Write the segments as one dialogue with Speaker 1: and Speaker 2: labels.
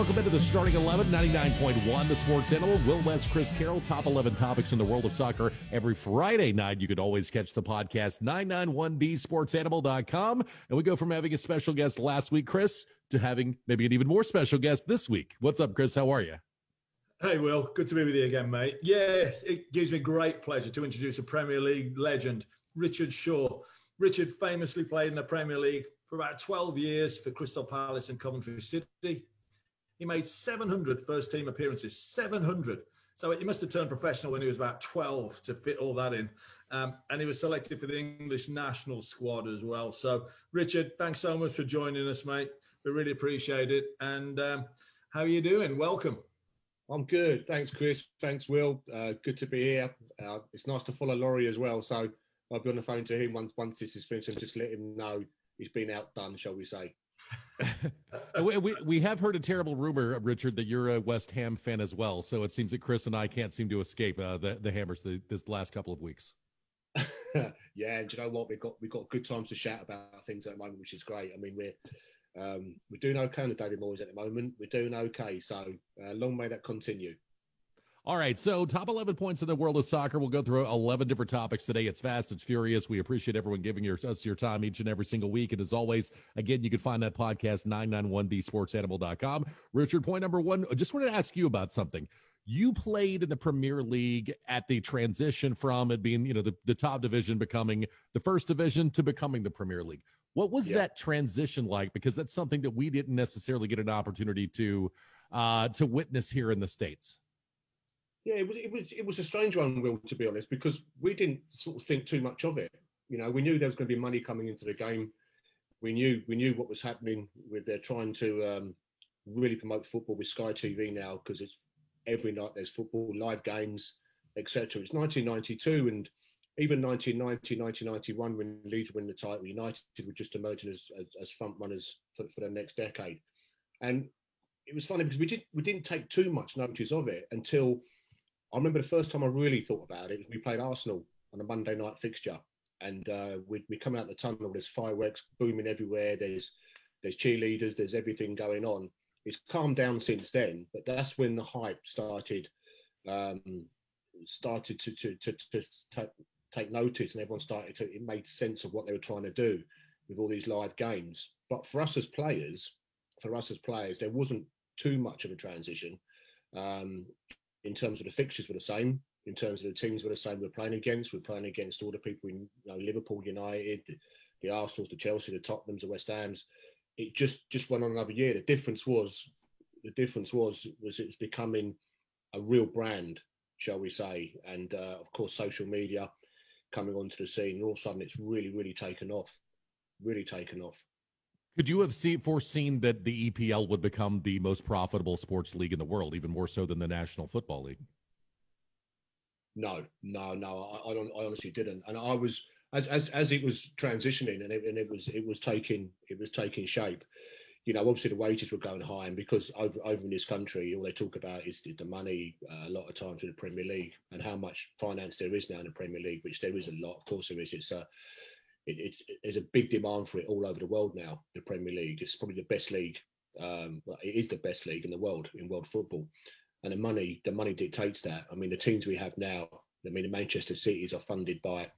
Speaker 1: Welcome into the starting 11, 99.1, the sports animal. Will West, Chris Carroll, top 11 topics in the world of soccer. Every Friday night, you can always catch the podcast, 991thesportsanimal.com. And we go from having a special guest last week, Chris, to having maybe an even more special guest this week. What's up, Chris? How are you?
Speaker 2: Hey, Will. Good to be with you again, mate. Yeah, it gives me great pleasure to introduce a Premier League legend, Richard Shaw. Richard famously played in the Premier League for about 12 years for Crystal Palace and Coventry City. He made 700 first team appearances, 700. So he must have turned professional when he was about 12 to fit all that in. Um, and he was selected for the English national squad as well. So, Richard, thanks so much for joining us, mate. We really appreciate it. And um, how are you doing? Welcome.
Speaker 3: I'm good. Thanks, Chris. Thanks, Will. Uh, good to be here. Uh, it's nice to follow Laurie as well. So I'll be on the phone to him once once this is finished and just let him know he's been outdone, shall we say.
Speaker 1: we, we, we have heard a terrible rumor, Richard, that you're a West Ham fan as well. So it seems that Chris and I can't seem to escape uh, the the Hammers the, this last couple of weeks.
Speaker 3: yeah, and you know what? We've got we've got good times to shout about things at the moment, which is great. I mean, we're um, we're doing okay on the Daily Moyes at the moment. We're doing okay, so uh, long may that continue.
Speaker 1: All right, so top 11 points in the world of soccer. We'll go through 11 different topics today. It's fast, it's furious. We appreciate everyone giving your, us your time each and every single week. And as always, again, you can find that podcast, 991thesportsanimal.com. Richard, point number one, I just wanted to ask you about something. You played in the Premier League at the transition from it being, you know, the, the top division becoming the first division to becoming the Premier League. What was yeah. that transition like? Because that's something that we didn't necessarily get an opportunity to uh, to witness here in the states.
Speaker 3: Yeah, it was it was it was a strange one, Will, to be honest, because we didn't sort of think too much of it. You know, we knew there was going to be money coming into the game. We knew we knew what was happening with they're trying to um, really promote football with Sky TV now because it's every night there's football, live games, etc. It's 1992 and even 1990, 1991 when Leeds win the title, United were just emerging as as, as front runners for, for the next decade. And it was funny because we did we didn't take too much notice of it until I remember the first time I really thought about it. We played Arsenal on a Monday night fixture, and uh, we we come out the tunnel. There's fireworks booming everywhere. There's there's cheerleaders. There's everything going on. It's calmed down since then, but that's when the hype started um, started to to to, to take, take notice, and everyone started to. It made sense of what they were trying to do with all these live games. But for us as players, for us as players, there wasn't too much of a transition. Um, in terms of the fixtures were the same. In terms of the teams were the same. We're playing against. We're playing against all the people in you know, Liverpool, United, the, the Arsenal's, the Chelsea, the Tottenhams, the West Hams. It just just went on another year. The difference was the difference was was it's becoming a real brand, shall we say? And uh, of course, social media coming onto the scene. All of a sudden, it's really really taken off. Really taken off.
Speaker 1: Could you have see, foreseen that the EPL would become the most profitable sports league in the world, even more so than the National Football League?
Speaker 3: No, no, no. I, I, don't, I honestly didn't. And I was as, as as it was transitioning and it, and it was it was taking it was taking shape. You know, obviously the wages were going high, and because over over in this country, all they talk about is, the money. Uh, a lot of times in the Premier League and how much finance there is now in the Premier League, which there is a lot. Of course, there is. It's a it, it's there's a big demand for it all over the world now. The Premier League it's probably the best league. Um, well, it is the best league in the world in world football, and the money the money dictates that. I mean, the teams we have now. I mean, the Manchester Cities are funded by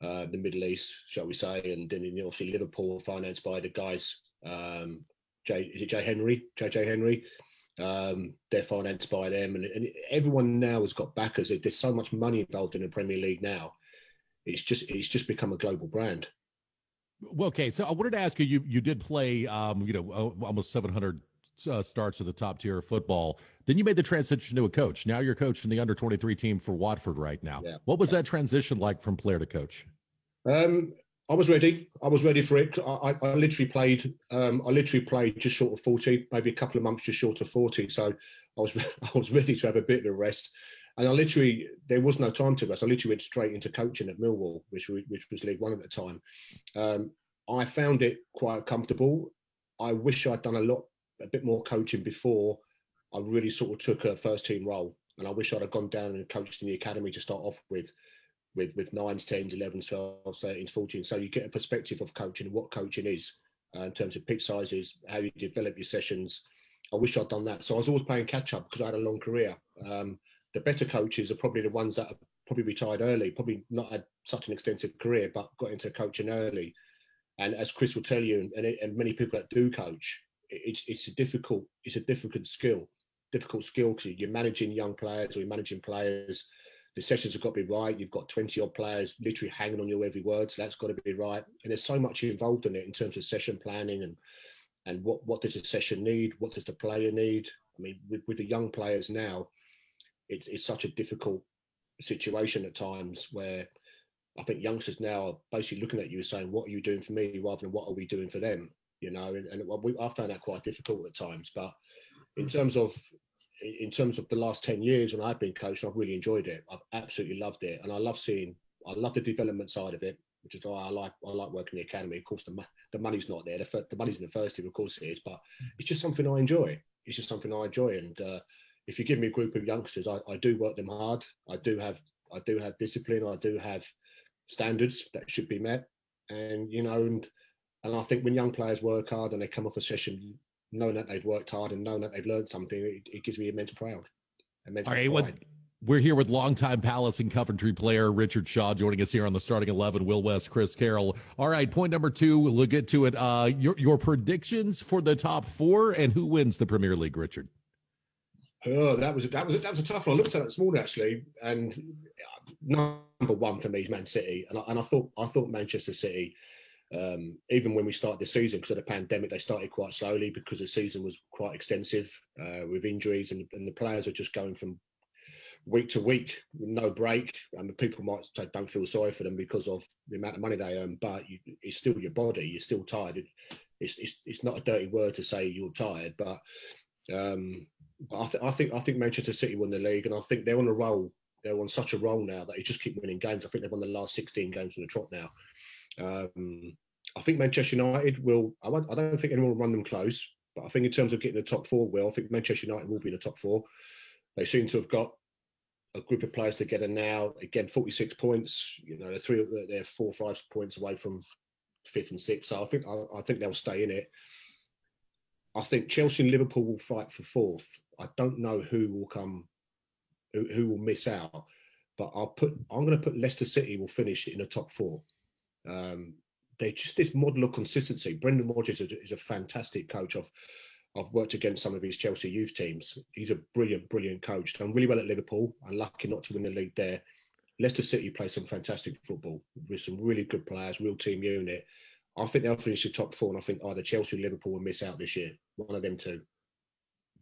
Speaker 3: uh, the Middle East, shall we say, and then obviously Liverpool financed by the guys. Um, is it Jay Henry? JJ Henry. Um, they're financed by them, and, and, everyone now has got backers. There's so much money involved in the Premier League now it's just it's just become a global brand.
Speaker 1: Well, okay, so I wanted to ask you. You you did play, um, you know, almost 700 uh, starts of the top tier of football. Then you made the transition to a coach. Now you're coaching the under 23 team for Watford right now. Yeah. What was that transition like from player to coach?
Speaker 3: Um, I was ready. I was ready for it. I, I literally played. Um, I literally played just short of 40, maybe a couple of months just short of 40. So I was I was ready to have a bit of a rest. And I literally, there was no time to rest. I literally went straight into coaching at Millwall, which which was League One at the time. Um, I found it quite comfortable. I wish I'd done a lot, a bit more coaching before I really sort of took a first team role. And I wish I'd have gone down and coached in the academy to start off with, with with nines, tens, elevens, twelves, thirteens, fourteens. So you get a perspective of coaching what coaching is uh, in terms of pitch sizes, how you develop your sessions, I wish I'd done that. So I was always playing catch up because I had a long career. Um, the better coaches are probably the ones that have probably retired early, probably not had such an extensive career, but got into coaching early. And as Chris will tell you, and, and many people that do coach, it's it's a difficult it's a difficult skill, difficult skill because you're managing young players or you're managing players. The sessions have got to be right. You've got 20 odd players literally hanging on your every word, so that's got to be right. And there's so much involved in it in terms of session planning and and what what does a session need? What does the player need? I mean, with, with the young players now, it, it's such a difficult situation at times where I think youngsters now are basically looking at you and saying, "What are you doing for me?" rather than "What are we doing for them?" You know, and, and we, I found that quite difficult at times. But in terms of in terms of the last ten years when I've been coaching, I've really enjoyed it. I've absolutely loved it, and I love seeing. I love the development side of it, which is why I like I like working in the academy. Of course, the the money's not there. The, the money's in the first team, of course it is, but it's just something I enjoy. It's just something I enjoy, and uh, if you give me a group of youngsters, I, I do work them hard. I do have I do have discipline. I do have standards that should be met, and you know, and and I think when young players work hard and they come off a session knowing that they've worked hard and knowing that they've learned something, it, it gives me immense proud.
Speaker 1: Immense All right, what, we're here with longtime Palace and Coventry player Richard Shaw joining us here on the starting eleven. Will West, Chris Carroll. All right, point number two. We'll get to it. Uh, your your predictions for the top four and who wins the Premier League, Richard.
Speaker 3: Oh, that was that was that was a tough one. I looked at it this morning actually, and number one for me is Man City, and I, and I thought I thought Manchester City. Um, even when we started the season because of the pandemic, they started quite slowly because the season was quite extensive uh, with injuries, and, and the players are just going from week to week with no break. I mean, people might say don't feel sorry for them because of the amount of money they earn, but you, it's still your body. You're still tired. It, it's, it's it's not a dirty word to say you're tired, but um, I, th- I think I think Manchester City won the league, and I think they're on a roll. They're on such a roll now that they just keep winning games. I think they've won the last 16 games in the trot now. Um, I think Manchester United will. I, I don't think anyone will run them close, but I think in terms of getting the top four, will I think Manchester United will be in the top four. They seem to have got a group of players together now. Again, 46 points. You know, they're three, they're four, five points away from fifth and sixth. So I think I, I think they'll stay in it. I think Chelsea and Liverpool will fight for fourth. I don't know who will come, who, who will miss out, but I'll put. I'm going to put Leicester City will finish in the top four. Um, they just this model of consistency. Brendan Rodgers is a, is a fantastic coach. I've I've worked against some of his Chelsea youth teams. He's a brilliant, brilliant coach. Done really well at Liverpool. I'm lucky not to win the league there. Leicester City play some fantastic football with some really good players, real team unit. I think they'll finish the top four, and I think either Chelsea or Liverpool will miss out this year. One of them two.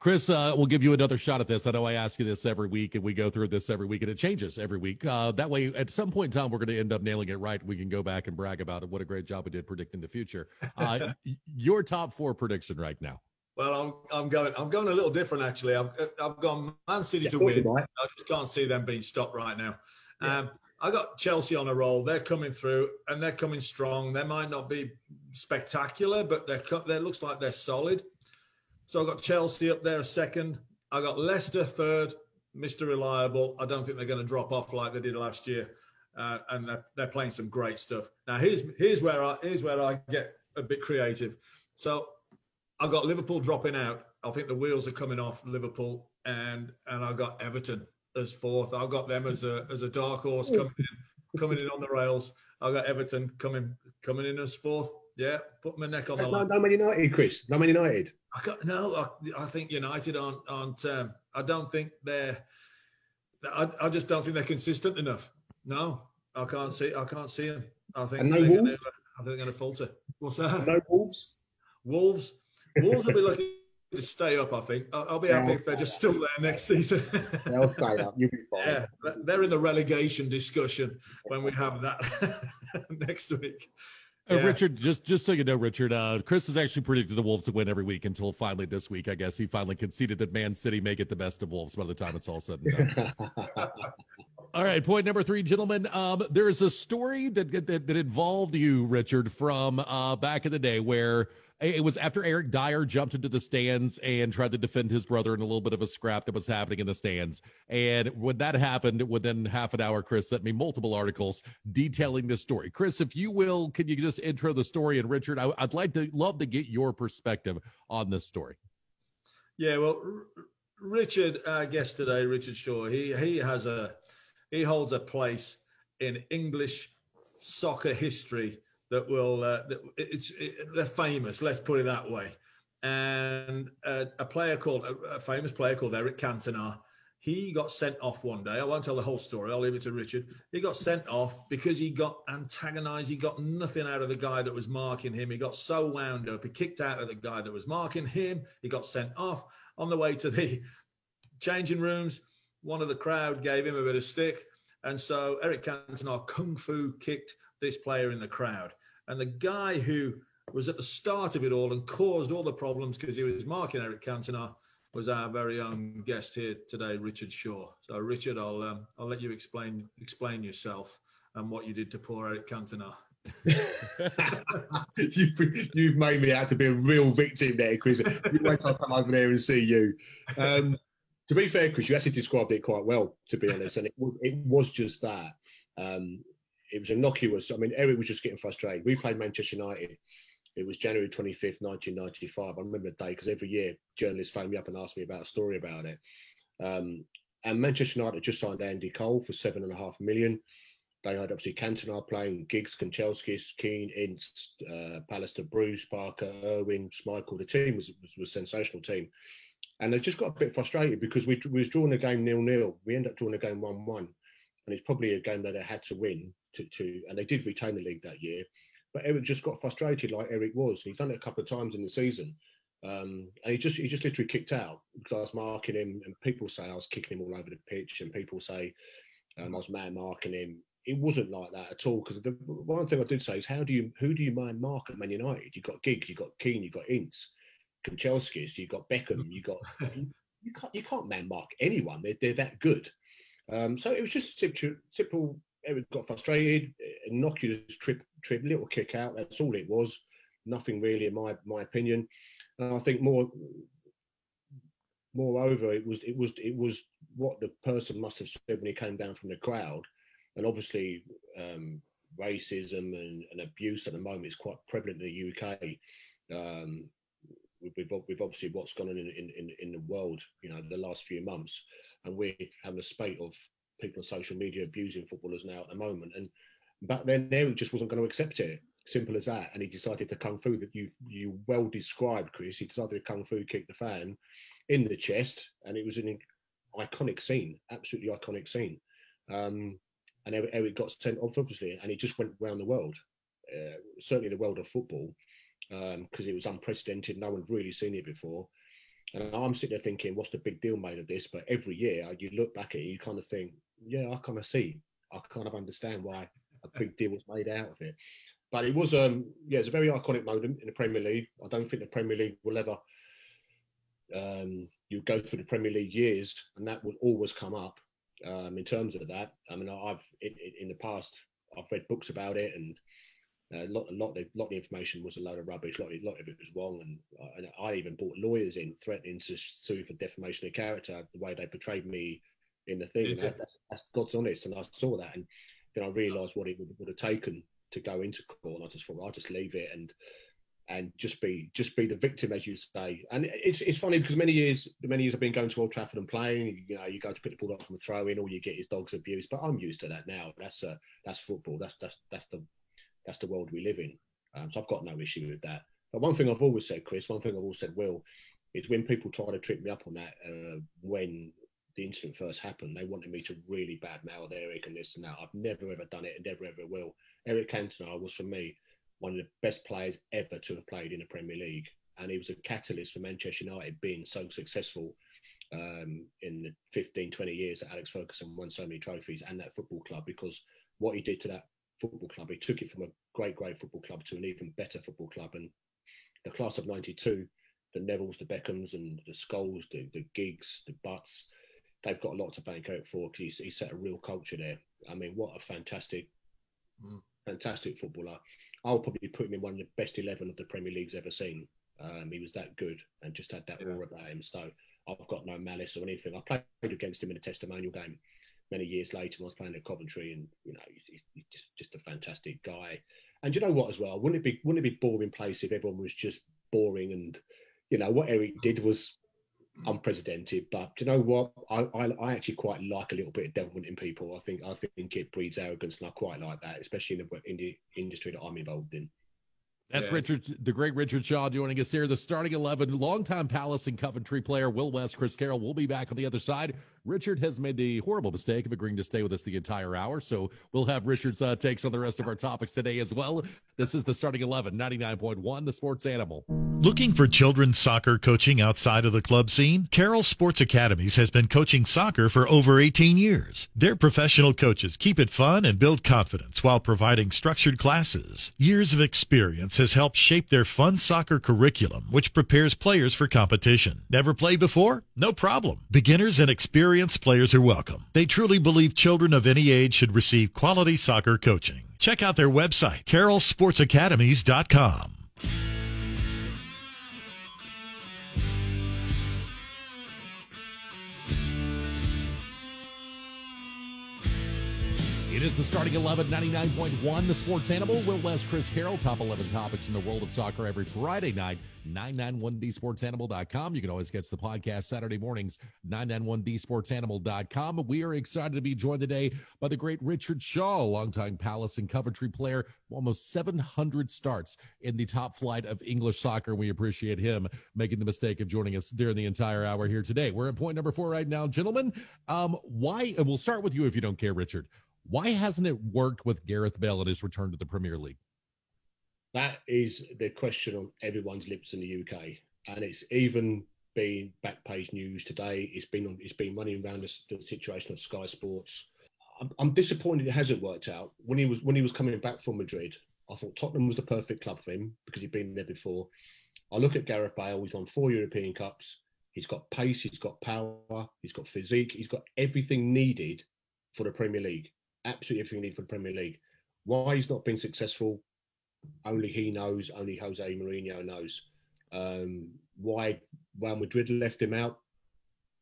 Speaker 1: Chris, uh, we'll give you another shot at this. I know I ask you this every week, and we go through this every week, and it changes every week. Uh, that way, at some point in time, we're going to end up nailing it right. We can go back and brag about it. What a great job we did predicting the future. Uh, your top four prediction right now.
Speaker 2: Well, I'm I'm going I'm going a little different actually. I've I've gone Man City yeah, to win. I just can't see them being stopped right now. Yeah. Um, I got Chelsea on a roll. They're coming through and they're coming strong. They might not be spectacular, but they're they looks like they're solid. So I've got Chelsea up there second. I got Leicester third, Mr. Reliable. I don't think they're going to drop off like they did last year, uh, and they're, they're, playing some great stuff. Now here's here's where I here's where I get a bit creative. So I got Liverpool dropping out. I think the wheels are coming off Liverpool, and and I got Everton as fourth. I've got them as a as a dark horse coming in, coming in on the rails. I got Everton coming coming in as fourth. Yeah, put my neck on the
Speaker 3: line. No, Man United, Chris. No Man United.
Speaker 2: I got no. I, I think United aren't aren't. Um, I don't think they're. I, I just don't think they're consistent enough. No, I can't see. I can't see them. I think.
Speaker 3: And no Wolves.
Speaker 2: Gonna, I think they're going to falter. What's that?
Speaker 3: No Wolves.
Speaker 2: Wolves. Wolves will be looking to stay up. I think. I'll, I'll be yeah, happy if they're just still there next season.
Speaker 3: They'll stay up. You'll be fine.
Speaker 2: Yeah, they're in the relegation discussion when we have that next week.
Speaker 1: Uh, Richard, just just so you know, Richard, uh, Chris has actually predicted the Wolves to win every week until finally this week. I guess he finally conceded that Man City may get the best of Wolves by the time it's all said and done. all right, point number three, gentlemen. Um, there is a story that, that that involved you, Richard, from uh, back in the day where it was after Eric Dier jumped into the stands and tried to defend his brother in a little bit of a scrap that was happening in the stands. And when that happened, within half an hour, Chris sent me multiple articles detailing this story. Chris, if you will, can you just intro the story? And Richard, I, would like to love to get your perspective on this story.
Speaker 2: Yeah, well, R- Richard, our guest today, Richard Shaw, he he has a he holds a place in English soccer history that will uh, that it's it, they're famous. Let's put it that way. And uh, a player called a, a famous player called Eric Cantona he got sent off one day. I won't tell the whole story. I'll leave it to Richard. He got sent off because he got antagonized. He got nothing out of the guy that was marking him. He got so wound up. He kicked out of the guy that was marking him. He got sent off on the way to the changing rooms. One of the crowd gave him a bit of stick. And so Eric Cantona kung fu kicked this player in the crowd. And the guy who was at the start of it all and caused all the problems because he was marking Eric Cantona was our very own guest here today, Richard Shaw. So, Richard, I'll um, I'll let you explain explain yourself and what you did to poor Eric Cantona.
Speaker 3: you've, you've made me out to be a real victim there, Chris. You wait till I come over there and see you. Um, to be fair, Chris, you actually described it quite well, to be honest, and it, it was just that. Um, it was innocuous. I mean, Eric was just getting frustrated. We played Manchester United it was January 25th, 1995. I remember the day because every year journalists phone me up and ask me about a story about it. Um, and Manchester United just signed Andy Cole for seven and a half million. They had obviously Cantona playing, Giggs, Kanchelskis, Keane, Ince, uh, Pallister, Bruce, Parker, Irwin, McClair. The team was, was, was, a sensational team. And they just got a bit frustrated because we, we was drawing the game nil-nil. We ended up drawing the game 1-1. And it's probably a game that they had to win to, to and they did retain the league that year. But Eric just got frustrated like Eric was. He's done it a couple of times in the season. Um, and he just he just literally kicked out because I was marking him, and people say I was kicking him all over the pitch, and people say um, I was man marking him. It wasn't like that at all. Because the one thing I did say is, how do you who do you man mark at Man United? You have got Giggs, you have got Keane, you have got Ince, Kanchelskis, you have got Beckham, you got you can't you can't man mark anyone. They're they're that good. Um, so it was just a simple, simple Eric got frustrated, innocuous trip, trip, little kick out. That's all it was. Nothing really, in my my opinion. And I think more, moreover, it was it was it was what the person must have said when he came down from the crowd, and obviously um, racism and, and, abuse at the moment is quite prevalent in the UK. Um, with, with, obviously what's gone on in, in, in the world, you know, the last few months, and we're having a spate of people on social media abusing footballers now at the moment. And back then, Eric just wasn't going to accept it. Simple as that. And he decided to kung fu that you you well described, Chris. He decided to kung fu kick the fan in the chest, and it was an iconic scene, absolutely iconic scene. Um, and Eric, Eric, got sent off, obviously, and he just went around the world, uh, certainly the world of football, because um, it was unprecedented. No one really seen it before. And I'm sitting there thinking, what's the big deal made of this? But every year you look back at it, you kind of think, yeah, I kind of see, I kind of understand why a big deal was made out of it. But it was, um, yeah, it's a very iconic moment in the Premier League. I don't think the Premier League will ever. Um, you go through the Premier League years, and that will always come up um, in terms of that. I mean, I've in, in the past I've read books about it, and a lot, a lot, of, lot of the information was a load of rubbish. A lot, a lot of it was wrong, and I, and I even brought lawyers in threatening to sue for defamation of character the way they portrayed me in the thing. Yeah. That's, that's, God's honest, and I saw that, and then I realised what it would, would, have taken to go into court, and I just thought I'll just leave it and and just be just be the victim, as you say. And it's it's funny because many years many years I've been going to Old Trafford and playing. You know, you go to pick the ball up from a throw in, all you get is dogs abuse. But I'm used to that now. That's uh, that's football. That's that's that's the that's the world we live in. Um, so I've got no issue with that. But one thing I've always said, Chris, one thing I've always said, Will, is when people try to trip me up on that, uh, when the incident first happened, they wanted me to really badmouth Eric and this and that. I've never ever done it and never ever will. Eric Cantona was for me one of the best players ever to have played in the Premier League, and he was a catalyst for Manchester United being so successful um, in the 15, 20 years that Alex Ferguson won so many trophies and that football club because what he did to that football club. He took it from a great, great football club to an even better football club. And the class of 92, the Nevilles, the Beckhams, and the Scholes, the, the Giggs, the Butts, they've got a lot to thank out for because he set a real culture there. I mean, what a fantastic, mm. fantastic footballer. I'll probably put him in one of the best 11 of the Premier League's ever seen. Um, he was that good and just had that yeah. aura about him. So I've got no malice or anything. I played against him in a testimonial game many years later when I was playing at Coventry, and you know, he's, he's just just a fantastic guy. And you know what, as well, wouldn't it be wouldn't it be boring place if everyone was just boring and you know what Eric did was unprecedented. But do you know what? I, I, I actually quite like a little bit of devilment in people. I think I think it breeds arrogance, and I quite like that, especially in the, in the industry that I'm involved in.
Speaker 1: That's yeah. Richard, the great Richard Shaw joining us here. The starting 11, longtime Palace and Coventry player, Will West, Chris Carroll We'll be back on the other side. Richard has made the horrible mistake of agreeing to stay with us the entire hour. So we'll have Richard's uh, takes on the rest of our topics today as well. This is the starting 11, 99.1, the sports animal.
Speaker 4: Looking for children's soccer coaching outside of the club scene? Carroll Sports Academies has been coaching soccer for over 18 years. Their professional coaches keep it fun and build confidence while providing structured classes. Years of experience has helped shape their fun soccer curriculum, which prepares players for competition. Never played before? No problem. Beginners and experienced players are welcome. They truly believe children of any age should receive quality soccer coaching. Check out their website, carrollsportsacademies.com.
Speaker 1: is the starting 11, 99.1, the sports animal. Will West, Chris Carroll, top 11 topics in the world of soccer every Friday night, 991thesportsanimal.com. You can always catch the podcast Saturday mornings, 991thesportsanimal.com. We are excited to be joined today by the great Richard Shaw, longtime Palace and Coventry player, almost 700 starts in the top flight of English soccer. We appreciate him making the mistake of joining us during the entire hour here today. We're at point number four right now, gentlemen. Um, why, and we'll start with you if you don't care, Richard. Why hasn't it worked with Gareth Bale at his return to the Premier League?
Speaker 3: That is the question on everyone's lips in the UK, and it's even been back page news today. It's been on, it's been running around the, the situation of Sky Sports. I'm, I'm, disappointed it hasn't worked out. When he was when he was coming back from Madrid, I thought Tottenham was the perfect club for him because he'd been there before. I look at Gareth Bale. He's won four European Cups. He's got pace. He's got power. He's got physique. He's got everything needed for the Premier League absolutely everything needed for the Premier League. Why he's not been successful, only he knows. Only Jose Mourinho knows. Um, why Real Madrid left him out,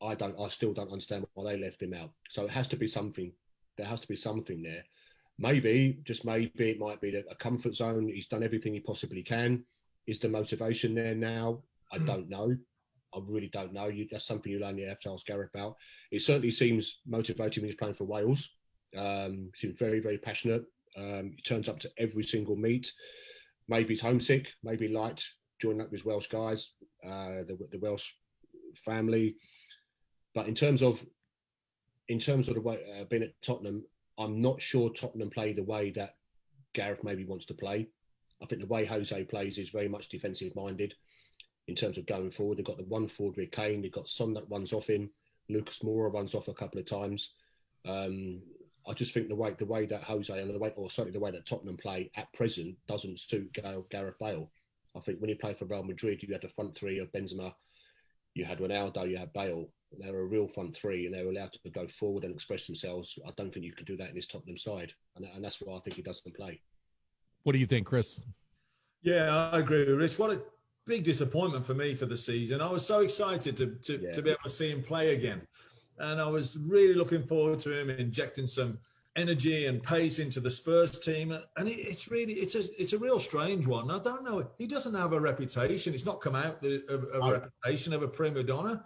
Speaker 3: I don't. I still don't understand why they left him out. So it has to be something. There has to be something there. Maybe, just maybe, it might be a comfort zone. He's done everything he possibly can. Is the motivation there now? I hmm. don't know. I really don't know. You, that's something you'll only have to ask Gareth about. It certainly seems motivating when he's playing for Wales. Um, very, very passionate. Um, he turns up to every single meet. Maybe he's homesick. Maybe he liked joining up with Welsh guys, uh, the, the Welsh family. But in terms of in terms of the way uh, being at Tottenham, I'm not sure Tottenham play the way that Gareth maybe wants to play. I think the way Jose plays is very much defensive minded in terms of going forward. They've got the one forward with Kane, they've got Son that runs off him, Lucas Moura runs off a couple of times. Um, I just think the way the way that Jose and the way, or certainly the way that Tottenham play at present doesn't suit Gareth Bale. I think when you play for Real Madrid, you had the front three of Benzema, you had Ronaldo, you had Bale. They were a real front three, and they were allowed to go forward and express themselves. I don't think you can do that in this Tottenham side, and, and that's why I think he doesn't play.
Speaker 1: What do you think, Chris?
Speaker 2: Yeah, I agree with Rich. What a big disappointment for me for the season. I was so excited to to, yeah. to be able to see him play again and I was really looking forward to him injecting some energy and pace into the Spurs team. And it's really it's a it's a real strange one. I don't know. He doesn't have a reputation. It's not come out of, of a reputation of a prima donna.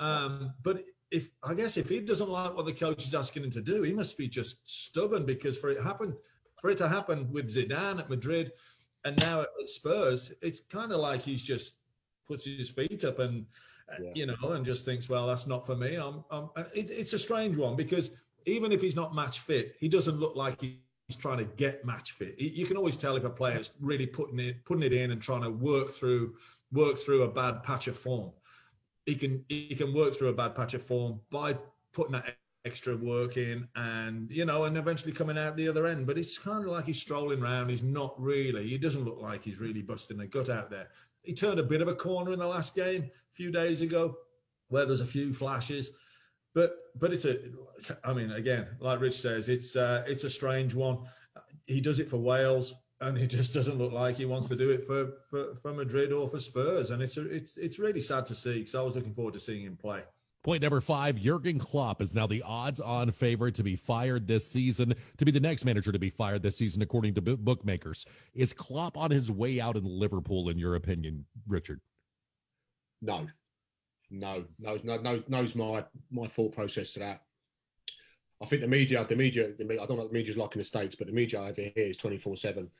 Speaker 2: Um, but if I guess if he doesn't like what the coach is asking him to do, he must be just stubborn because for it happened for it to happen with Zidane at Madrid and now at Spurs, it's kind of like he's just puts his feet up and yeah. you know, and just thinks, well, that's not for me. I'm, I'm uh, it, it's a strange one because even if he's not match fit, he doesn't look like he's trying to get match fit. You can always tell if a player's really putting it putting it in and trying to work through work through a bad patch of form. He can he can work through a bad patch of form by putting that extra work in and you know and eventually coming out the other end but it's kind of like he's strolling around he's not really he doesn't look like he's really busting a gut out there he turned a bit of a corner in the last game a few days ago, where there's a few flashes. But but it's a, I mean, again, like Rich says, it's uh, it's a strange one. He does it for Wales, and he just doesn't look like he wants to do it for for, for Madrid or for Spurs, and it's a, it's it's really sad to see because I was looking forward to seeing him play.
Speaker 1: Point number five Jurgen Klopp is now the odds on favorite to be fired this season, to be the next manager to be fired this season, according to bookmakers. Is Klopp on his way out in Liverpool, in your opinion, Richard?
Speaker 3: No. No, no, no, no, knows my my thought process to that. I think the media, the media, the, I don't know the media's like in the states, but the media over here is twenty four seven.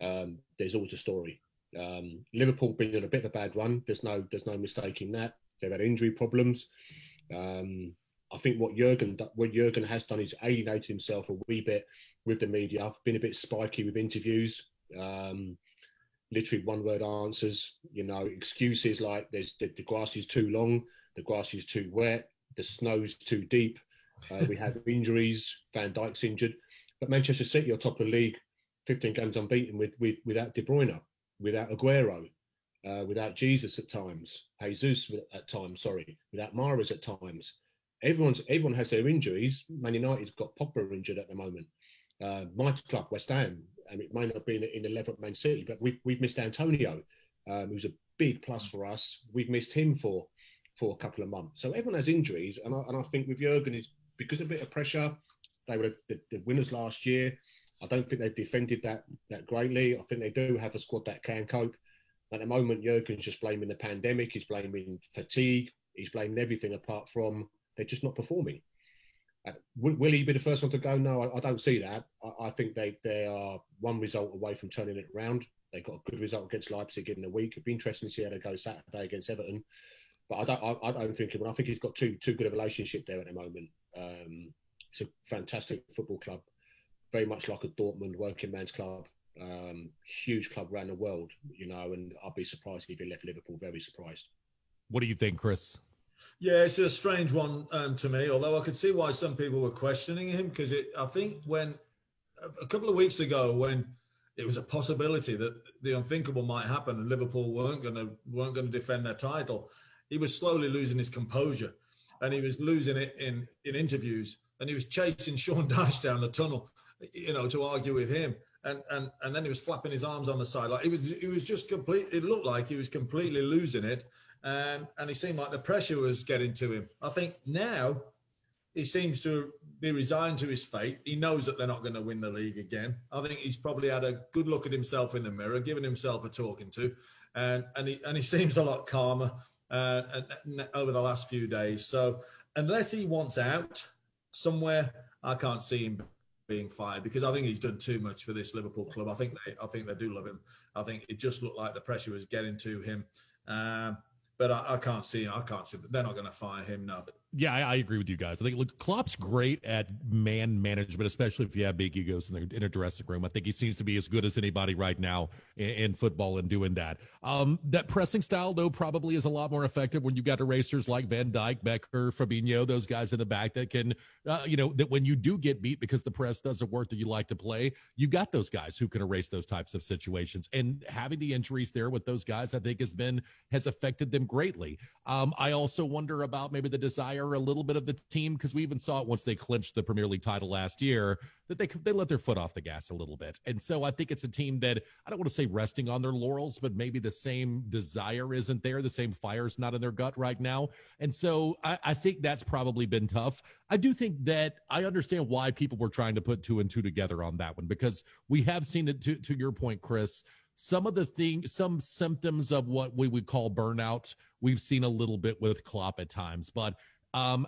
Speaker 3: Um, there's always a story. Um, Liverpool been in a bit of a bad run. There's no, there's no mistaking that. They've had injury problems. Um, I think what Jurgen, what Jurgen has done is alienated himself a wee bit with the media. Been a bit spiky with interviews. Um, literally one word answers. You know, excuses like there's the, the grass is too long, the grass is too wet, the snow's too deep. Uh, we have injuries. Van Dijk's injured, but Manchester City are top of the league, 15 games unbeaten with, with without De Bruyne, without Aguero, uh, without Jesus at times, Jesus at times, sorry, without Mahrez at times. Everyone's everyone has their injuries. Man United's got Pogba injured at the moment. Uh, my club, West Ham, and it may not be in, in the level of Man City, but we've, we've missed Antonio, um, who's a big plus for us. We've missed him for for a couple of months. So everyone has injuries, and I, and I think with Jurgen, is because of a bit of pressure. They were the, the winners last year. I don't think they've defended that that greatly. I think they do have a squad that can cope. At the moment, Jurgen's just blaming the pandemic. He's blaming fatigue. He's blaming everything apart from they're just not performing. Uh, will, he be the first one to go? No, I, I don't see that. I, I, think they, they are one result away from turning it around. They got a good result against Leipzig in the week. It'd be interesting to see how they go Saturday against Everton. But I don't, I, I don't think. I think he's got too too good a relationship there at the moment. Um, it's a fantastic football club, very much like a Dortmund working man's club. Um, huge club around the world, you know, and I'd be surprised if he left Liverpool. Very surprised.
Speaker 1: What do you think, Chris?
Speaker 2: Yeah, it's a strange one um, to me. Although I could see why some people were questioning him because I think when a couple of weeks ago, when it was a possibility that the unthinkable might happen and Liverpool weren't going to weren't going to defend their title, he was slowly losing his composure, and he was losing it in in interviews, and he was chasing Sean Dyche down the tunnel, you know, to argue with him. And, and and then he was flapping his arms on the side like he was he was just complete it looked like he was completely losing it and and he seemed like the pressure was getting to him. I think now he seems to be resigned to his fate. He knows that they're not going to win the league again. I think he's probably had a good look at himself in the mirror, given himself a talking to, and and he and he seems a lot calmer uh, over the last few days. So unless he wants out somewhere, I can't see him being fired because I think he's done too much for this Liverpool club. I think they I think they do love him. I think it just looked like the pressure was getting to him. Um, but I, I, can't see. I can't see. They're not going to fire him now. But
Speaker 1: yeah, I, I, agree with you guys. I think look, Klopp's great at man management, especially if you have big egos in, the, in a dressing room. I think he seems to be as good as anybody right now in, in football and doing that. Um, that pressing style, though, probably is a lot more effective when you've got erasers like Van Dijk, Becker, Fabinho, those guys in the back that can, uh, you know, that when you do get beat because the press doesn't work that you like to play, you got those guys who can erase those types of situations. And having the injuries there with those guys, I think has been has affected them greatly. Um, I also wonder about maybe the desire a little bit of the team because we even saw it once they clinched the Premier League title last year that they they let their foot off the gas a little bit. And so I think it's a team that I don't want to say resting on their laurels, but maybe the same desire isn't there, the same fire's not in their gut right now. And so I, I think that's probably been tough. I do think that I understand why people were trying to put two and two together on that one because we have seen it to to your point, Chris some of the things, some symptoms of what we would call burnout, we've seen a little bit with Klopp at times. But um,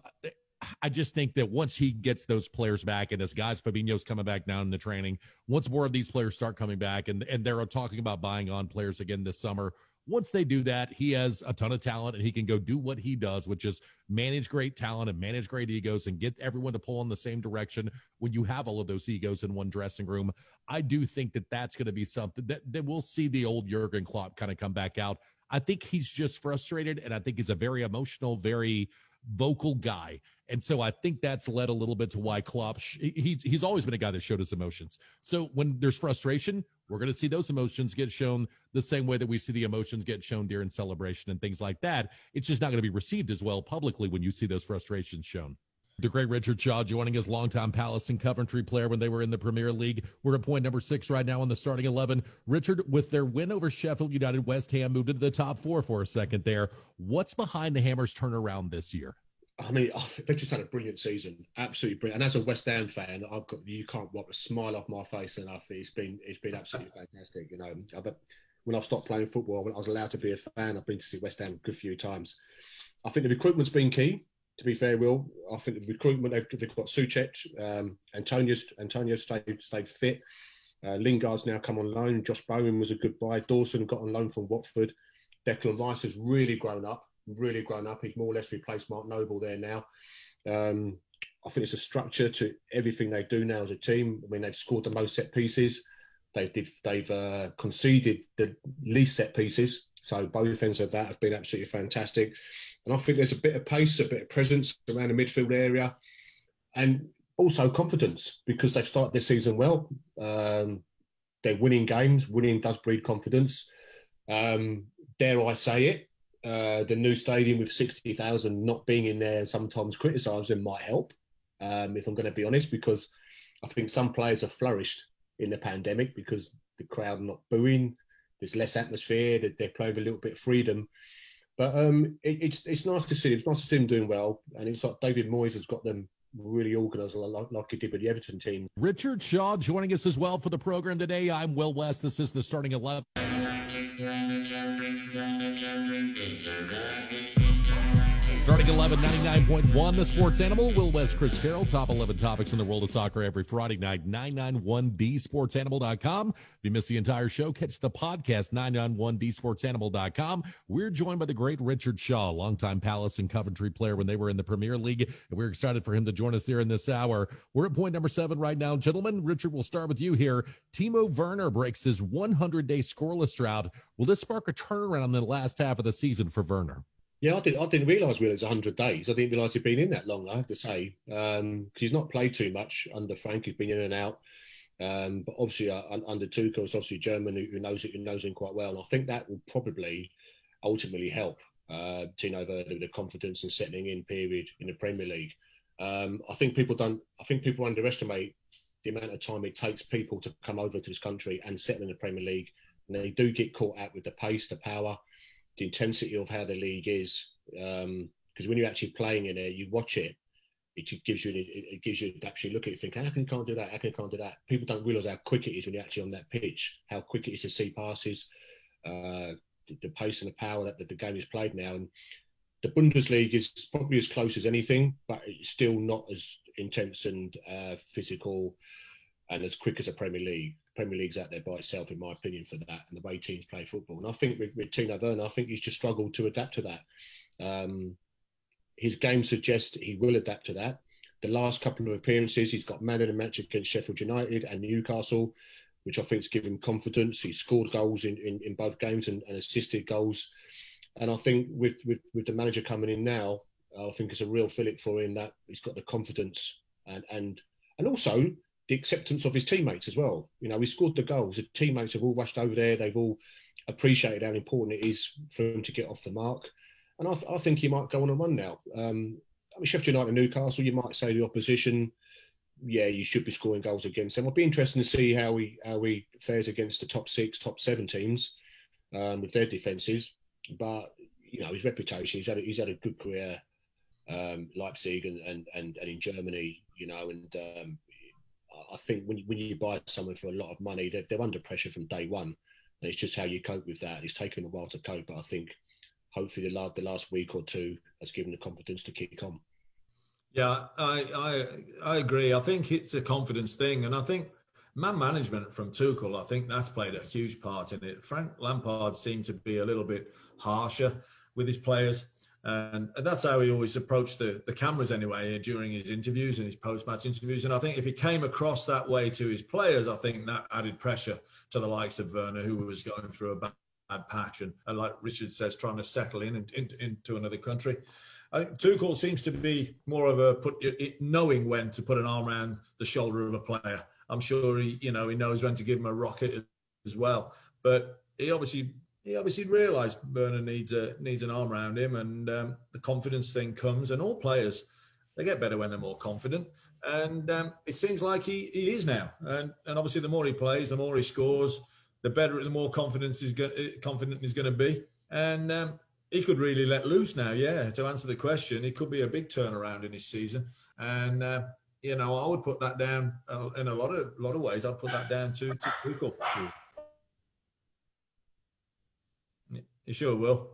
Speaker 1: I just think that once he gets those players back, and as guys, Fabinho's coming back down in the training, once more of these players start coming back, and and they're talking about buying on players again this summer. Once they do that, he has a ton of talent, and he can go do what he does, which is manage great talent and manage great egos, and get everyone to pull in the same direction. When you have all of those egos in one dressing room, I do think that that's going to be something that that we'll see the old Jurgen Klopp kind of come back out. I think he's just frustrated, and I think he's a very emotional, very vocal guy. And so I think that's led a little bit to why Klopp, he's, he's always been a guy that showed his emotions. So when there's frustration, we're going to see those emotions get shown the same way that we see the emotions get shown during celebration and things like that. It's just not going to be received as well publicly when you see those frustrations shown. The great Richard Shaw joining his longtime Palace and Coventry player when they were in the Premier League. We're at point number six right now on the starting 11. Richard, with their win over Sheffield United, West Ham moved into the top four for a second there. What's behind the Hammers' turnaround this year?
Speaker 3: I mean, oh, they just had a brilliant season, absolutely brilliant. And as a West Ham fan, I've got you can't wipe a smile off my face enough. It's been it's been absolutely fantastic. You know, uh, I've, when I've stopped playing football, when I was allowed to be a fan, I've been to see West Ham a good few times. I think the recruitment's been key. To be fair, Will, I think the recruitment they've, they've got Soucek, um, Antonio's Antonio stayed stayed fit. Uh, Lingard's now come on loan. Josh Bowen was a good buy. Dawson got on loan from Watford. Declan Rice has really grown up, really grown up. He's more or less replaced Mark Noble there now. Um, I think it's a structure to everything they do now as a team. I mean, they've scored the most set pieces. They've they've uh, conceded the least set pieces. So both ends of that have been absolutely fantastic. And I think there's a bit of pace, a bit of presence around the midfield area, and also confidence because they've started this season well. Um, they're winning games. Winning does breed confidence. Um, dare I say it? Uh, the new stadium with 60,000 not being in there sometimes criticised might help, um, if I'm going to be honest, because I think some players have flourished in the pandemic because the crowd not booing, there's less atmosphere, they're, they're playing a little bit of freedom. But um, it, it's it's nice to see. It's nice to see them doing well, and it's like David Moyes has got them really organised like, like he did with the Everton team.
Speaker 1: Richard Shaw joining us as well for the program today. I'm Will West. This is the starting eleven. Starting 11, 99.1, the sports animal. Will West, Chris Carroll, top 11 topics in the world of soccer every Friday night, 991thesportsanimal.com. If you missed the entire show, catch the podcast, 991thesportsanimal.com. We're joined by the great Richard Shaw, longtime Palace and Coventry player when they were in the Premier League. And we're excited for him to join us there in this hour. We're at point number seven right now. Gentlemen, Richard, we'll start with you here. Timo Werner breaks his 100 day scoreless drought. Will this spark a turnaround in the last half of the season for Werner?
Speaker 3: Yeah, I didn't. I didn't realise it's hundred days. I didn't realise he'd been in that long. I have to say, because um, he's not played too much under Frank. He's been in and out. Um, but obviously, uh, under Tuchel, it's obviously German who knows it, who knows him quite well. And I think that will probably ultimately help uh, Timo Werner with the confidence and settling in period in the Premier League. Um, I think people don't. I think people underestimate the amount of time it takes people to come over to this country and settle in the Premier League. And they do get caught out with the pace, the power the intensity of how the league is. Because um, when you're actually playing in it, you watch it, it gives you it gives you actually look at it, think how can you can't do that? Can you can't do that? People don't realise how quick it is when you're actually on that pitch. How quick it is to see passes, uh, the, the, pace and the power that, that the game is played now. And the Bundesliga is probably as close as anything, but it's still not as intense and uh, physical and as quick as a Premier League. Premier League's out there by itself, in my opinion, for that and the way teams play football. And I think with, with Timo Werner, I think he's just struggled to adapt to that. Um, his game suggests he will adapt to that. The last couple of appearances, he's got man of the match against Sheffield United and Newcastle, which I think has given confidence. He scored goals in, in, in both games and, and, assisted goals. And I think with, with, with the manager coming in now, I think it's a real fillip for him that he's got the confidence and and and also the acceptance of his teammates as well. You know, he scored the goals. The teammates have all rushed over there. They've all appreciated how important it is for him to get off the mark. And I, th- I think he might go on a run now. Um, I mean, Sheffield United Newcastle, you might say the opposition, yeah, you should be scoring goals against them. It'll be interesting to see how he how he fares against the top six, top seven teams um, with their defences. But you know, his reputation, he's had a, he's had a good career, um, Leipzig and, and, and, and in Germany, you know, and um, I think when you, when you buy someone for a lot of money, they're, they're under pressure from day one. And it's just how you cope with that. It's taken a while to cope, but I think hopefully the last, the last week or two has given the confidence to kick on.
Speaker 2: Yeah, I, I I agree. I think it's a confidence thing, and I think man management from Tuchel, I think that's played a huge part in it. Frank Lampard seemed to be a little bit harsher with his players. And, and that's how he always approached the, the cameras anyway uh, during his interviews and his post-match interviews. And I think if he came across that way to his players, I think that added pressure to the likes of Werner, who was going through a bad, bad patch and, and, like Richard says, trying to settle in, in, in into another country. I think Tuchel seems to be more of a put it, knowing when to put an arm around the shoulder of a player. I'm sure he, you know, he knows when to give him a rocket as well. But he obviously he obviously realised Werner needs a needs an arm around him, and um, the confidence thing comes. And all players, they get better when they're more confident. And um, it seems like he, he is now. And and obviously, the more he plays, the more he scores, the better, the more confidence he's got, confident he's going to be. And um, he could really let loose now. Yeah, to answer the question, it could be a big turnaround in his season, and uh, you know I would put that down uh, in a lot of lot of ways. I'd put that down to to Tuchel. You sure will.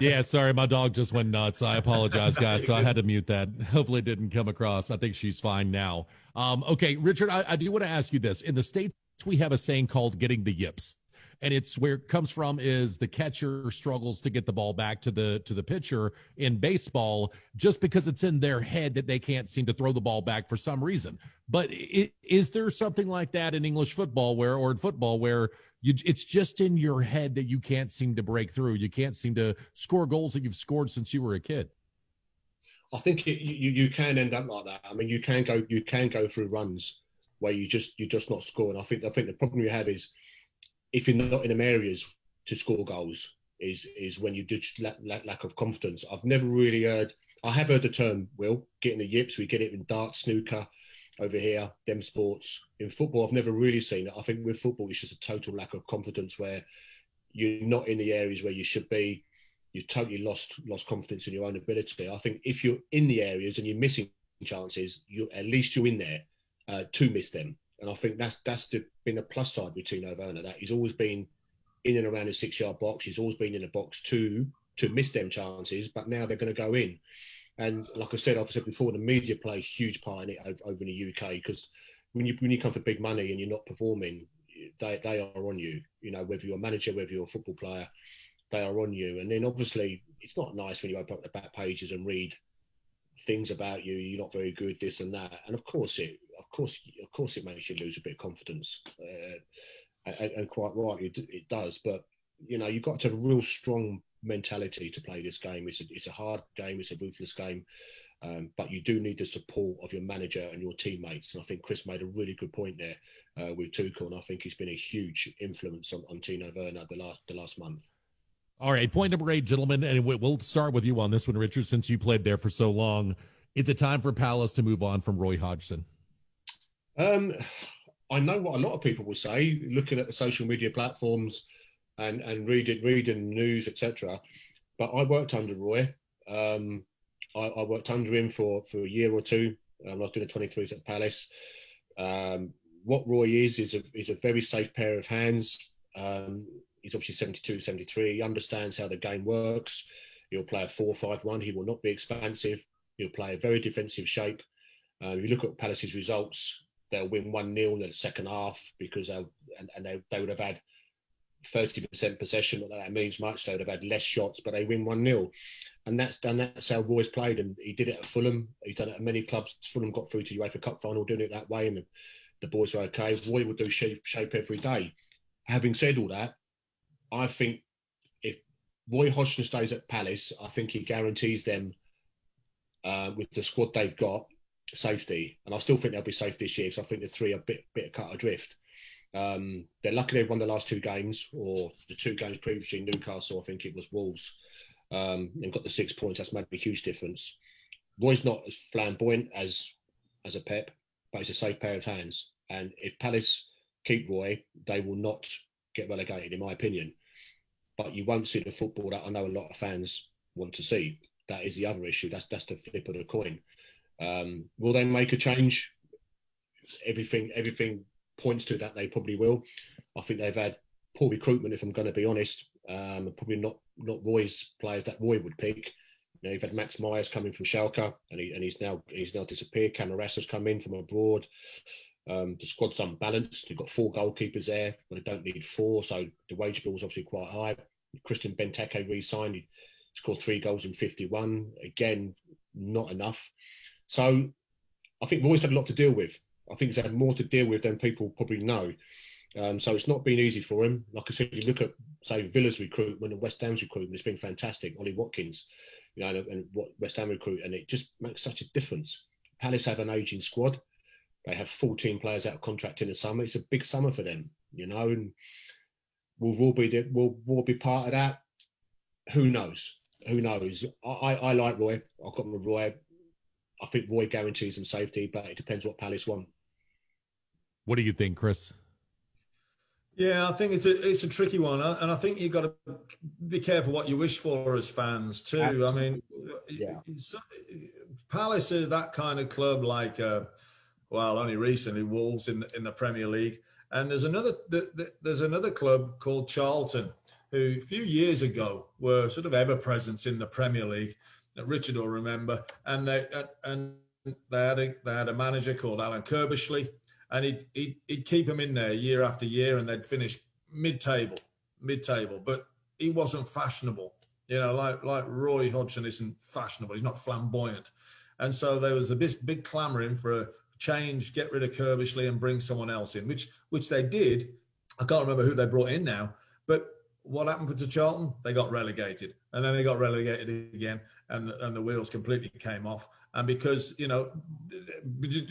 Speaker 1: yeah, sorry, my dog just went nuts. I apologize, guys. So I had to mute that. Hopefully, it didn't come across. I think she's fine now. Um, okay, Richard, I, I do want to ask you this. In the states, we have a saying called "getting the yips." and it's where it comes from is the catcher struggles to get the ball back to the to the pitcher in baseball just because it's in their head that they can't seem to throw the ball back for some reason but it, is there something like that in english football where or in football where you it's just in your head that you can't seem to break through you can't seem to score goals that you've scored since you were a kid
Speaker 3: i think it, you you can end up like that i mean you can go you can go through runs where you just you're just not scoring i think i think the problem you have is if you're not in them areas to score goals, is is when you just lack, lack, lack of confidence. I've never really heard. I have heard the term "will getting the yips." We get it in dart, snooker, over here, them sports. In football, I've never really seen it. I think with football, it's just a total lack of confidence where you're not in the areas where you should be. You've totally lost lost confidence in your own ability. I think if you're in the areas and you're missing chances, you at least you're in there uh, to miss them. And I think that's that's the, been a plus side with Timo Werner that he's always been in and around the six yard box. He's always been in a box to to miss them chances, but now they're going to go in. And like I said, I've said before, the media plays a huge part in it over, over in the UK because when you when you come for big money and you're not performing, they they are on you. You know, whether you're a manager, whether you're a football player, they are on you. And then obviously, it's not nice when you open up the back pages and read things about you. You're not very good, this and that. And of course, it of course, of course, it makes you lose a bit of confidence, uh, and, and, quite right, it, it, does. But you know, you've got to have a real strong mentality to play this game. It's a, it's a hard game. It's a ruthless game. Um, but you do need the support of your manager and your teammates. And I think Chris made a really good point there uh, with Tuchel, and I think he's been a huge influence on, on Timo Werner the last the last month.
Speaker 1: All right, point number eight, gentlemen, and we'll start with you on this one, Richard, since you played there for so long. Is it time for Palace to move on from Roy Hodgson?
Speaker 3: Um, I know what a lot of people will say, looking at the social media platforms and and reading reading news, etc. But I worked under Roy. Um, I, I, worked under him for for a year or two. Um, not doing the 23s at Palace. Um, what Roy is is a is a very safe pair of hands. Um, he's obviously 72, 73. He understands how the game works. He'll play a 4 5 1. He will not be expansive. He'll play a very defensive shape. Uh, if you look at Palace's results, they'll win 1 0 in the second half because and, and they, they would have had 30% possession. Not that that means much. They would have had less shots, but they win 1 0. And that's done. That's how Roy's played. And he did it at Fulham. He's done it at many clubs. Fulham got through to the UEFA Cup final doing it that way. And the, the boys were okay. Roy would do shape, shape every day. Having said all that, I think if Roy Hodgson stays at Palace, I think he guarantees them uh, with the squad they've got safety, and I still think they'll be safe this year because I think the three are a bit bit cut adrift. Um, they're lucky they've won the last two games, or the two games previously. in Newcastle, I think it was Wolves, um, and got the six points. That's made a huge difference. Roy's not as flamboyant as as a Pep, but he's a safe pair of hands. And if Palace keep Roy, they will not get relegated, in my opinion. But you won't see the football that I know a lot of fans want to see. That is the other issue. That's that's the flip of the coin. Um, will they make a change? Everything everything points to that they probably will. I think they've had poor recruitment, if I'm going to be honest. Um, probably not not Roy's players that Roy would pick. You know, you've had Max Myers coming from Schalke, and, he, and he's now he's now disappeared. Camaras's come in from abroad. Um, the squad's unbalanced. You've got four goalkeepers there, but they don't need four, so the wage bill is obviously quite high. Christian Benteke re-signed. He scored three goals in 51. Again, not enough. So I think Roy's had a lot to deal with. I think he's had more to deal with than people probably know. Um, so it's not been easy for him. Like I said, you look at say Villa's recruitment and West Ham's recruitment; it's been fantastic. Ollie Watkins, you know, and, and what West Ham recruit, and it just makes such a difference. Palace have an aging squad. They have 14 players out of contract in the summer. It's a big summer for them, you know. And will Roy be will Roy be part of that? Who knows? Who knows? I, I, I like Roy. I've got my Roy. I think Roy guarantees them safety, but it depends what Palace want.
Speaker 1: What do you think, Chris?
Speaker 2: Yeah, I think it's a it's a tricky one, uh, and I think you've got to be careful what you wish for as fans too. I mean, yeah. Palace is that kind of club, like uh, well, only recently Wolves in the, in the Premier League, and there's another there's another club called Charlton, who a few years ago were sort of ever present in the Premier League. That Richard will remember, and they and they had a they had a manager called Alan Curbishley and he'd, he'd, he'd keep them in there year after year and they'd finish mid-table, mid-table. But he wasn't fashionable. You know, like like Roy Hodgson isn't fashionable. He's not flamboyant. And so there was a big, big clamoring for a change, get rid of Curbishley and bring someone else in, which which they did. I can't remember who they brought in now, but what happened to Charlton? They got relegated, and then they got relegated again, and and the wheels completely came off. And because you know,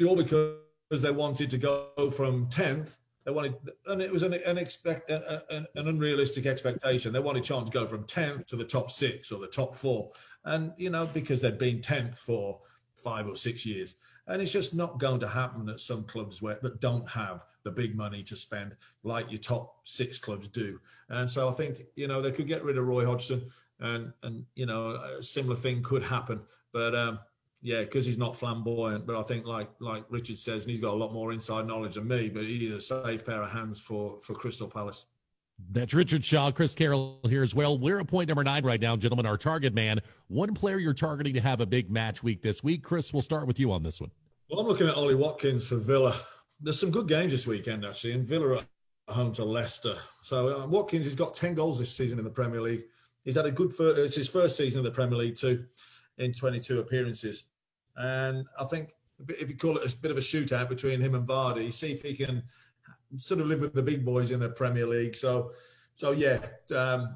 Speaker 2: all because because they wanted to go from 10th. They wanted, and it was an, an, expect, an, an unrealistic expectation. They wanted Charlton to go from 10th to the top six or the top four. And, you know, because they'd been 10th for five or six years. And it's just not going to happen at some clubs where that don't have the big money to spend like your top six clubs do. And so I think, you know, they could get rid of Roy Hodgson and, and you know, a similar thing could happen. But um, yeah, because he's not flamboyant. But I think, like like Richard says, and he's got a lot more inside knowledge than me. But he's a safe pair of hands for for Crystal Palace.
Speaker 1: That's Richard Shaw, Chris Carroll here as well. We're at point number nine right now, gentlemen. Our target man, one player you're targeting to have a big match week this week. Chris, we'll start with you on this one.
Speaker 2: Well, I'm looking at Ollie Watkins for Villa. There's some good games this weekend actually, and Villa are home to Leicester. So uh, Watkins has got 10 goals this season in the Premier League. He's had a good first, it's his first season in the Premier League too, in 22 appearances. And I think if you call it a bit of a shootout between him and Vardy, see if he can sort of live with the big boys in the Premier League. So, so yeah, um,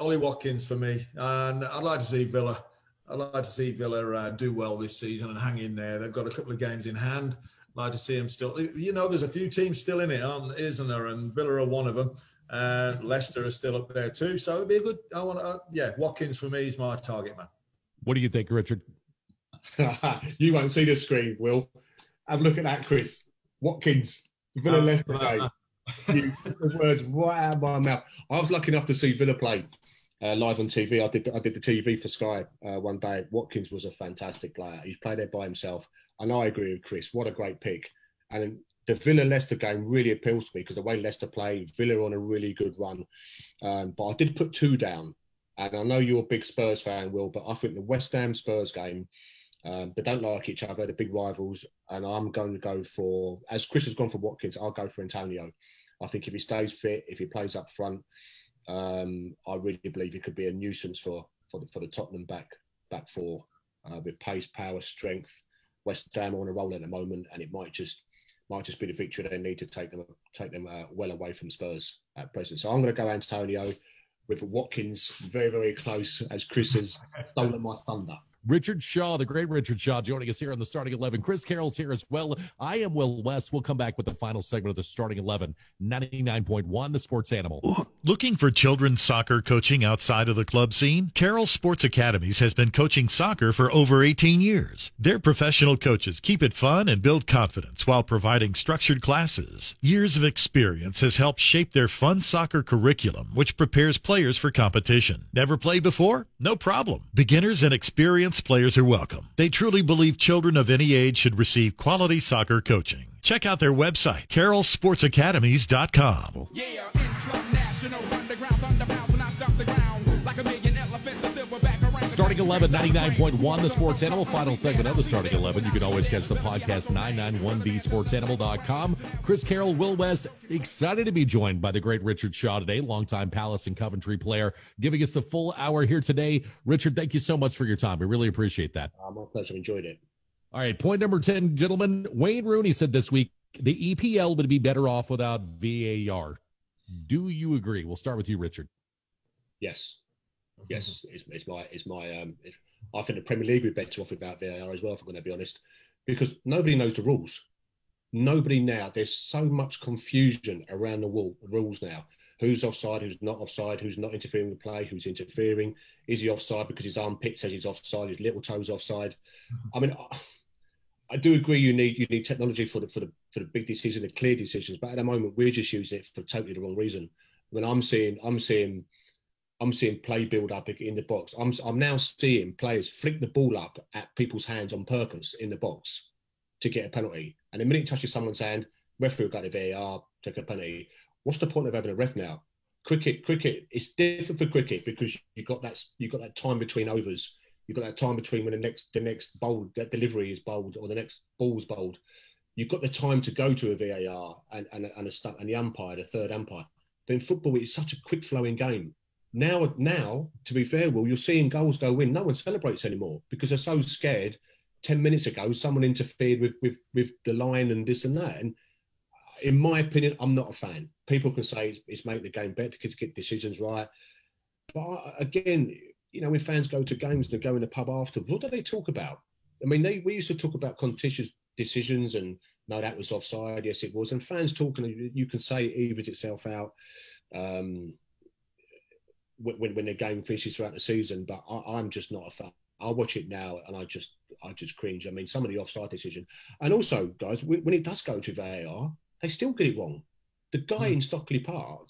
Speaker 2: Ollie Watkins for me, and I'd like to see Villa. I'd like to see Villa uh, do well this season and hang in there. They've got a couple of games in hand. I'd like to see them still. You know, there's a few teams still in it, aren't, isn't there? And Villa are one of them. And Leicester are still up there too. So it'd be a good. I want to. Uh, yeah, Watkins for me is my target man.
Speaker 1: What do you think, Richard?
Speaker 3: you won't see the screen, Will. Have a look at that, Chris. Watkins, Villa uh, Leicester game. you took the words right out of my mouth. I was lucky enough to see Villa play uh, live on TV. I did I did the TV for Sky uh, one day. Watkins was a fantastic player. He's played there by himself, and I agree with Chris. What a great pick! And the Villa Leicester game really appeals to me because the way Leicester play, Villa on a really good run. Um, but I did put two down, and I know you're a big Spurs fan, Will, but I think the West Ham Spurs game um, they don't like each other. They're big rivals, and I'm going to go for as Chris has gone for Watkins. I'll go for Antonio. I think if he stays fit, if he plays up front, um, I really believe he could be a nuisance for for the, for the Tottenham back back four uh, with pace, power, strength. West Ham are on a roll at the moment, and it might just might just be the victory they need to take them take them uh, well away from Spurs at present. So I'm going to go Antonio with Watkins very very close as Chris has stolen my thunder.
Speaker 1: Richard Shaw, the great Richard Shaw, joining us here on the starting 11. Chris Carroll's here as well. I am Will West. We'll come back with the final segment of the starting 11, 99.1, the sports animal.
Speaker 4: Looking for children's soccer coaching outside of the club scene? Carroll Sports Academies has been coaching soccer for over 18 years. Their professional coaches keep it fun and build confidence while providing structured classes. Years of experience has helped shape their fun soccer curriculum, which prepares players for competition. Never played before? No problem. Beginners and experienced players are welcome. They truly believe children of any age should receive quality soccer coaching. Check out their website, carrollsportsacademies.com. Yeah,
Speaker 1: Starting 11, 99.1, the Sports Animal. Final segment of the Starting 11. You can always catch the podcast, 991thesportsanimal.com. Chris Carroll, Will West, excited to be joined by the great Richard Shaw today, longtime Palace and Coventry player, giving us the full hour here today. Richard, thank you so much for your time. We really appreciate that.
Speaker 3: Uh, my pleasure. Enjoyed it.
Speaker 1: All right, point number 10, gentlemen. Wayne Rooney said this week the EPL would be better off without VAR. Do you agree? We'll start with you, Richard.
Speaker 3: Yes. Yes, it's, it's my it's my um. It's, I think the Premier League would be better off without VAR as well. If I'm going to be honest, because nobody knows the rules. Nobody now. There's so much confusion around the wall, rules now. Who's offside? Who's not offside? Who's not interfering with play? Who's interfering? Is he offside because his armpit says he's offside? His little toes offside? I mean, I do agree you need you need technology for the for the for the big decisions, the clear decisions. But at the moment, we're just using it for totally the wrong reason. When I'm seeing I'm seeing I'm seeing play build up in the box. I'm I'm now seeing players flick the ball up at people's hands on purpose in the box to get a penalty. And the minute it touches someone's hand, referee will go to VAR, take a penalty. What's the point of having a ref now? Cricket, cricket, it's different for cricket because you've got that you've got that time between overs. You've got that time between when the next the next bowl that delivery is bowled or the next ball's bowled. You've got the time to go to a VAR and and, and a and the umpire, the third umpire. But in football, it's such a quick flowing game. Now, now, to be fair, Will, you're seeing goals go in. No one celebrates anymore because they're so scared. Ten minutes ago, someone interfered with with with the line and this and that. And in my opinion, I'm not a fan. People can say it's, it's make the game better to get decisions right, but again, you know, when fans go to games and go in the pub after, what do they talk about? I mean, they we used to talk about contentious decisions and no, that was offside. Yes, it was. And fans talking, you can say it evens itself out um, when when the game finishes throughout the season. But I, I'm just not a fan. I watch it now and I just I just cringe. I mean, some of the offside decision, and also, guys, when it does go to VAR, they still get it wrong. The guy mm. in Stockley Park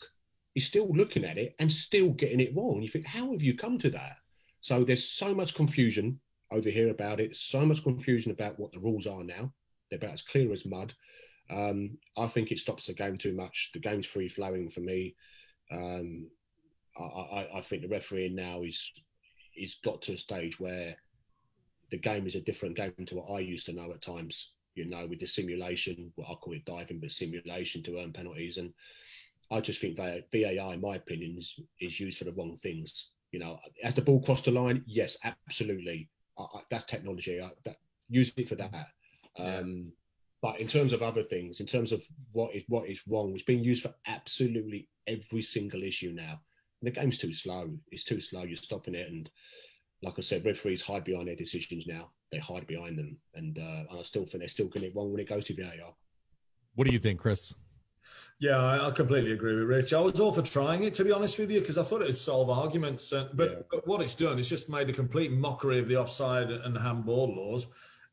Speaker 3: is still looking at it and still getting it wrong. You think, how have you come to that? So there's so much confusion over here about it. So much confusion about what the rules are now. They're about as clear as mud. Um, I think it stops the game too much. The game's free flowing for me. Um, I, I, I, think the refereeing now is is got to a stage where the game is a different game to what I used to know at times you know, with the simulation, what I call it diving, but simulation to earn penalties. And I just think that VAR, in my opinion, is, is used for the wrong things. You know, as the ball crossed the line, yes, absolutely. I, I, that's technology. I, that, use it for that. Um, but in terms of other things, in terms of what is what is wrong, it's being used for absolutely every single issue now. And the game's too slow. It's too slow. You're stopping it, and like I said, referees hide behind their decisions now they hide behind them, and uh, and I still think they're still getting it wrong when it goes to VAR.
Speaker 1: What do you think, Chris?
Speaker 2: Yeah, I, completely agree with Rich. I was all for trying it, to be honest with you, because I thought it would solve arguments. but, yeah. but what it's done is just made a complete mockery of the offside and handball laws.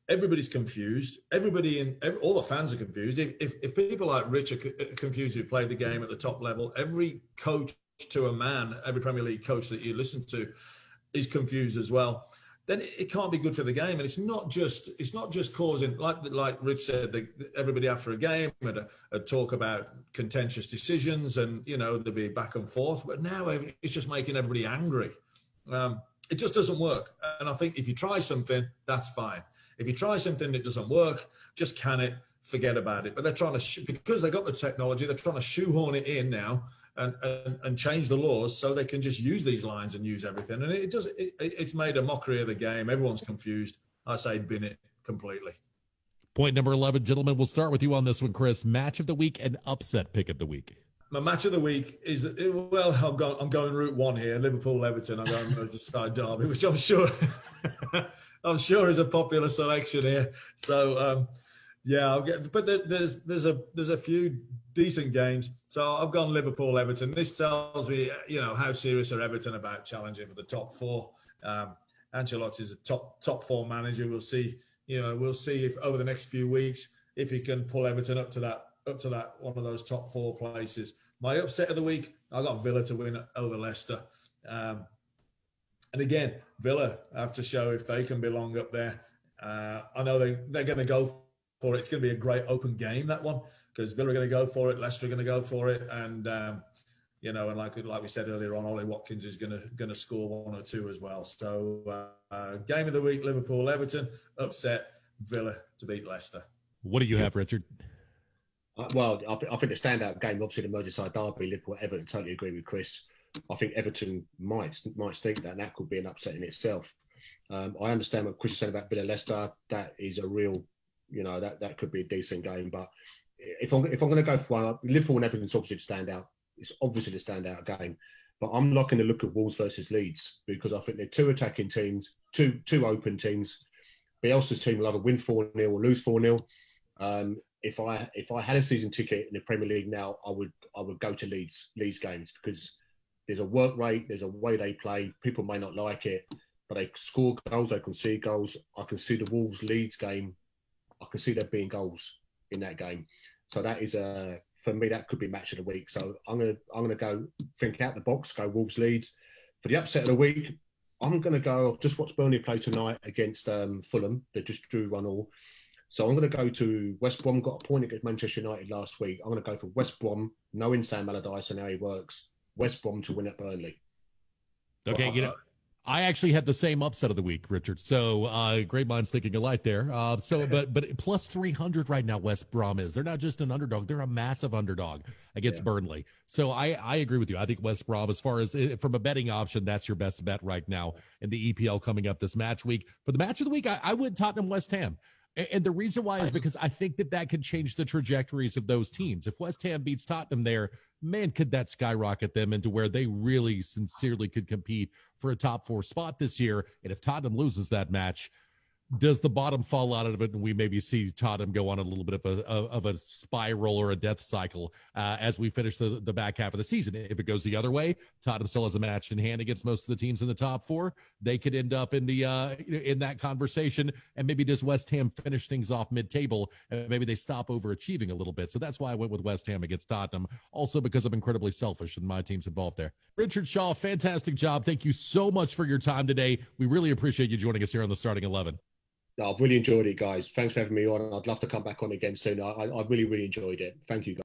Speaker 2: Everybody's confused. Everybody in every, all the fans are confused. If, if, if people like Rich are confused who played the game at the top level, every coach to a man, every Premier League coach that you listen to, is confused as well then it can't be good for the game. And it's not just it's not just causing like like Rich said, the, everybody after a game would, would talk about contentious decisions, and you know there'd be back and forth. But now it's just making everybody angry. Um, it just doesn't work. And I think if you try something, that's fine. If you try something that doesn't work, just can it, forget about it. But they're trying to because they got the technology, they're trying to shoehorn it in now and, and, and change the laws so they can just use these lines and use everything. And it does it, it's made a mockery of the game. Everyone's confused. I say bin it completely.
Speaker 1: Point number 11, gentlemen, we'll start with you on this one, Chris. Match of the week and upset pick of the week.
Speaker 2: My match of the week is well, I'm going, I'm going route one here, Liverpool Everton. I'm going to Merseyside Derby, which I'm sure I'm sure is a popular selection here. So um, yeah, but there's there's a there's a few decent games. So I've gone Liverpool Everton. This tells me, you know, how serious are Everton about challenging for the top four. Um, Ancelotti is a top top four manager. We'll see. You know, we'll see if over the next few weeks if he can pull Everton up to that up to that one of those top four places. My upset of the week, I got Villa to win over Leicester. Um, and again, Villa have to show if they can belong up there. Uh, I know they, they're going to go for it. It's going to be a great open game, that one because Villa are going to go for it, Leicester are going to go for it, and um, you know, and like like we said earlier on, Ollie Watkins is going to going to score one or two as well. So uh, uh, game of the week: Liverpool, Everton, upset Villa to beat Leicester.
Speaker 1: What do you have, Richard?
Speaker 3: Uh, well, I, th- I, think the standout game, obviously, the Merseyside derby, Liverpool, Everton. Totally agree with Chris. I think Everton might might think that that could be an upset in itself. Um, I understand what Chris is saying about Villa Leicester. That is a real, you know, that that could be a decent game, but if I'm if I'm going to go for one, Liverpool and Everton's obviously to stand out. It's obviously the standout game, but I'm not going to look at Wolves versus Leeds because I think they're two attacking teams, two two open teams. Bielsa's team will either win four 0 or lose four 0 um, If I if I had a season ticket in the Premier League now, I would I would go to Leeds Leeds games because there's a work rate, there's a way they play. People may not like it, but they score goals, they can see goals. I can see the Wolves Leeds game I can see there being goals in that game. So that is a for me that could be match of the week. So I'm gonna I'm gonna go think out the box, go Wolves Leeds. For the upset of the week, I'm gonna go off just watch Burnley play tonight against um, Fulham. They just drew one all. So I'm going to go to West Brom. Got a point against Manchester United last week. I'm going to go for West Brom, knowing Sam Allardyce and how he works. West Brom to win at Burnley.
Speaker 1: Okay, you know, I actually had the same upset of the week, Richard. So uh, great minds thinking alike there. Uh, so, but but plus three hundred right now. West Brom is. They're not just an underdog; they're a massive underdog against yeah. Burnley. So I I agree with you. I think West Brom, as far as eh, from a betting option, that's your best bet right now in the EPL coming up this match week. For the match of the week, I, I would Tottenham West Ham. And the reason why is because I think that that could change the trajectories of those teams. If West Ham beats Tottenham there, man, could that skyrocket them into where they really sincerely could compete for a top four spot this year. And if Tottenham loses that match, does the bottom fall out of it and we maybe see Tottenham go on a little bit of a of a spiral or a death cycle uh, as we finish the, the back half of the season? If it goes the other way, Tottenham still has a match in hand against most of the teams in the top four. They could end up in the uh, in that conversation, and maybe does West Ham finish things off mid table? and maybe they stop overachieving a little bit. So that's why I went with West Ham against Tottenham. Also because I'm incredibly selfish and my team's involved there. Richard Shaw, fantastic job. Thank you so much for your time today. We really appreciate you joining us here on the starting eleven.
Speaker 3: I've really enjoyed it, guys. Thanks for having me on. I'd love to come back on again soon. I, I really, really enjoyed it. Thank you, guys.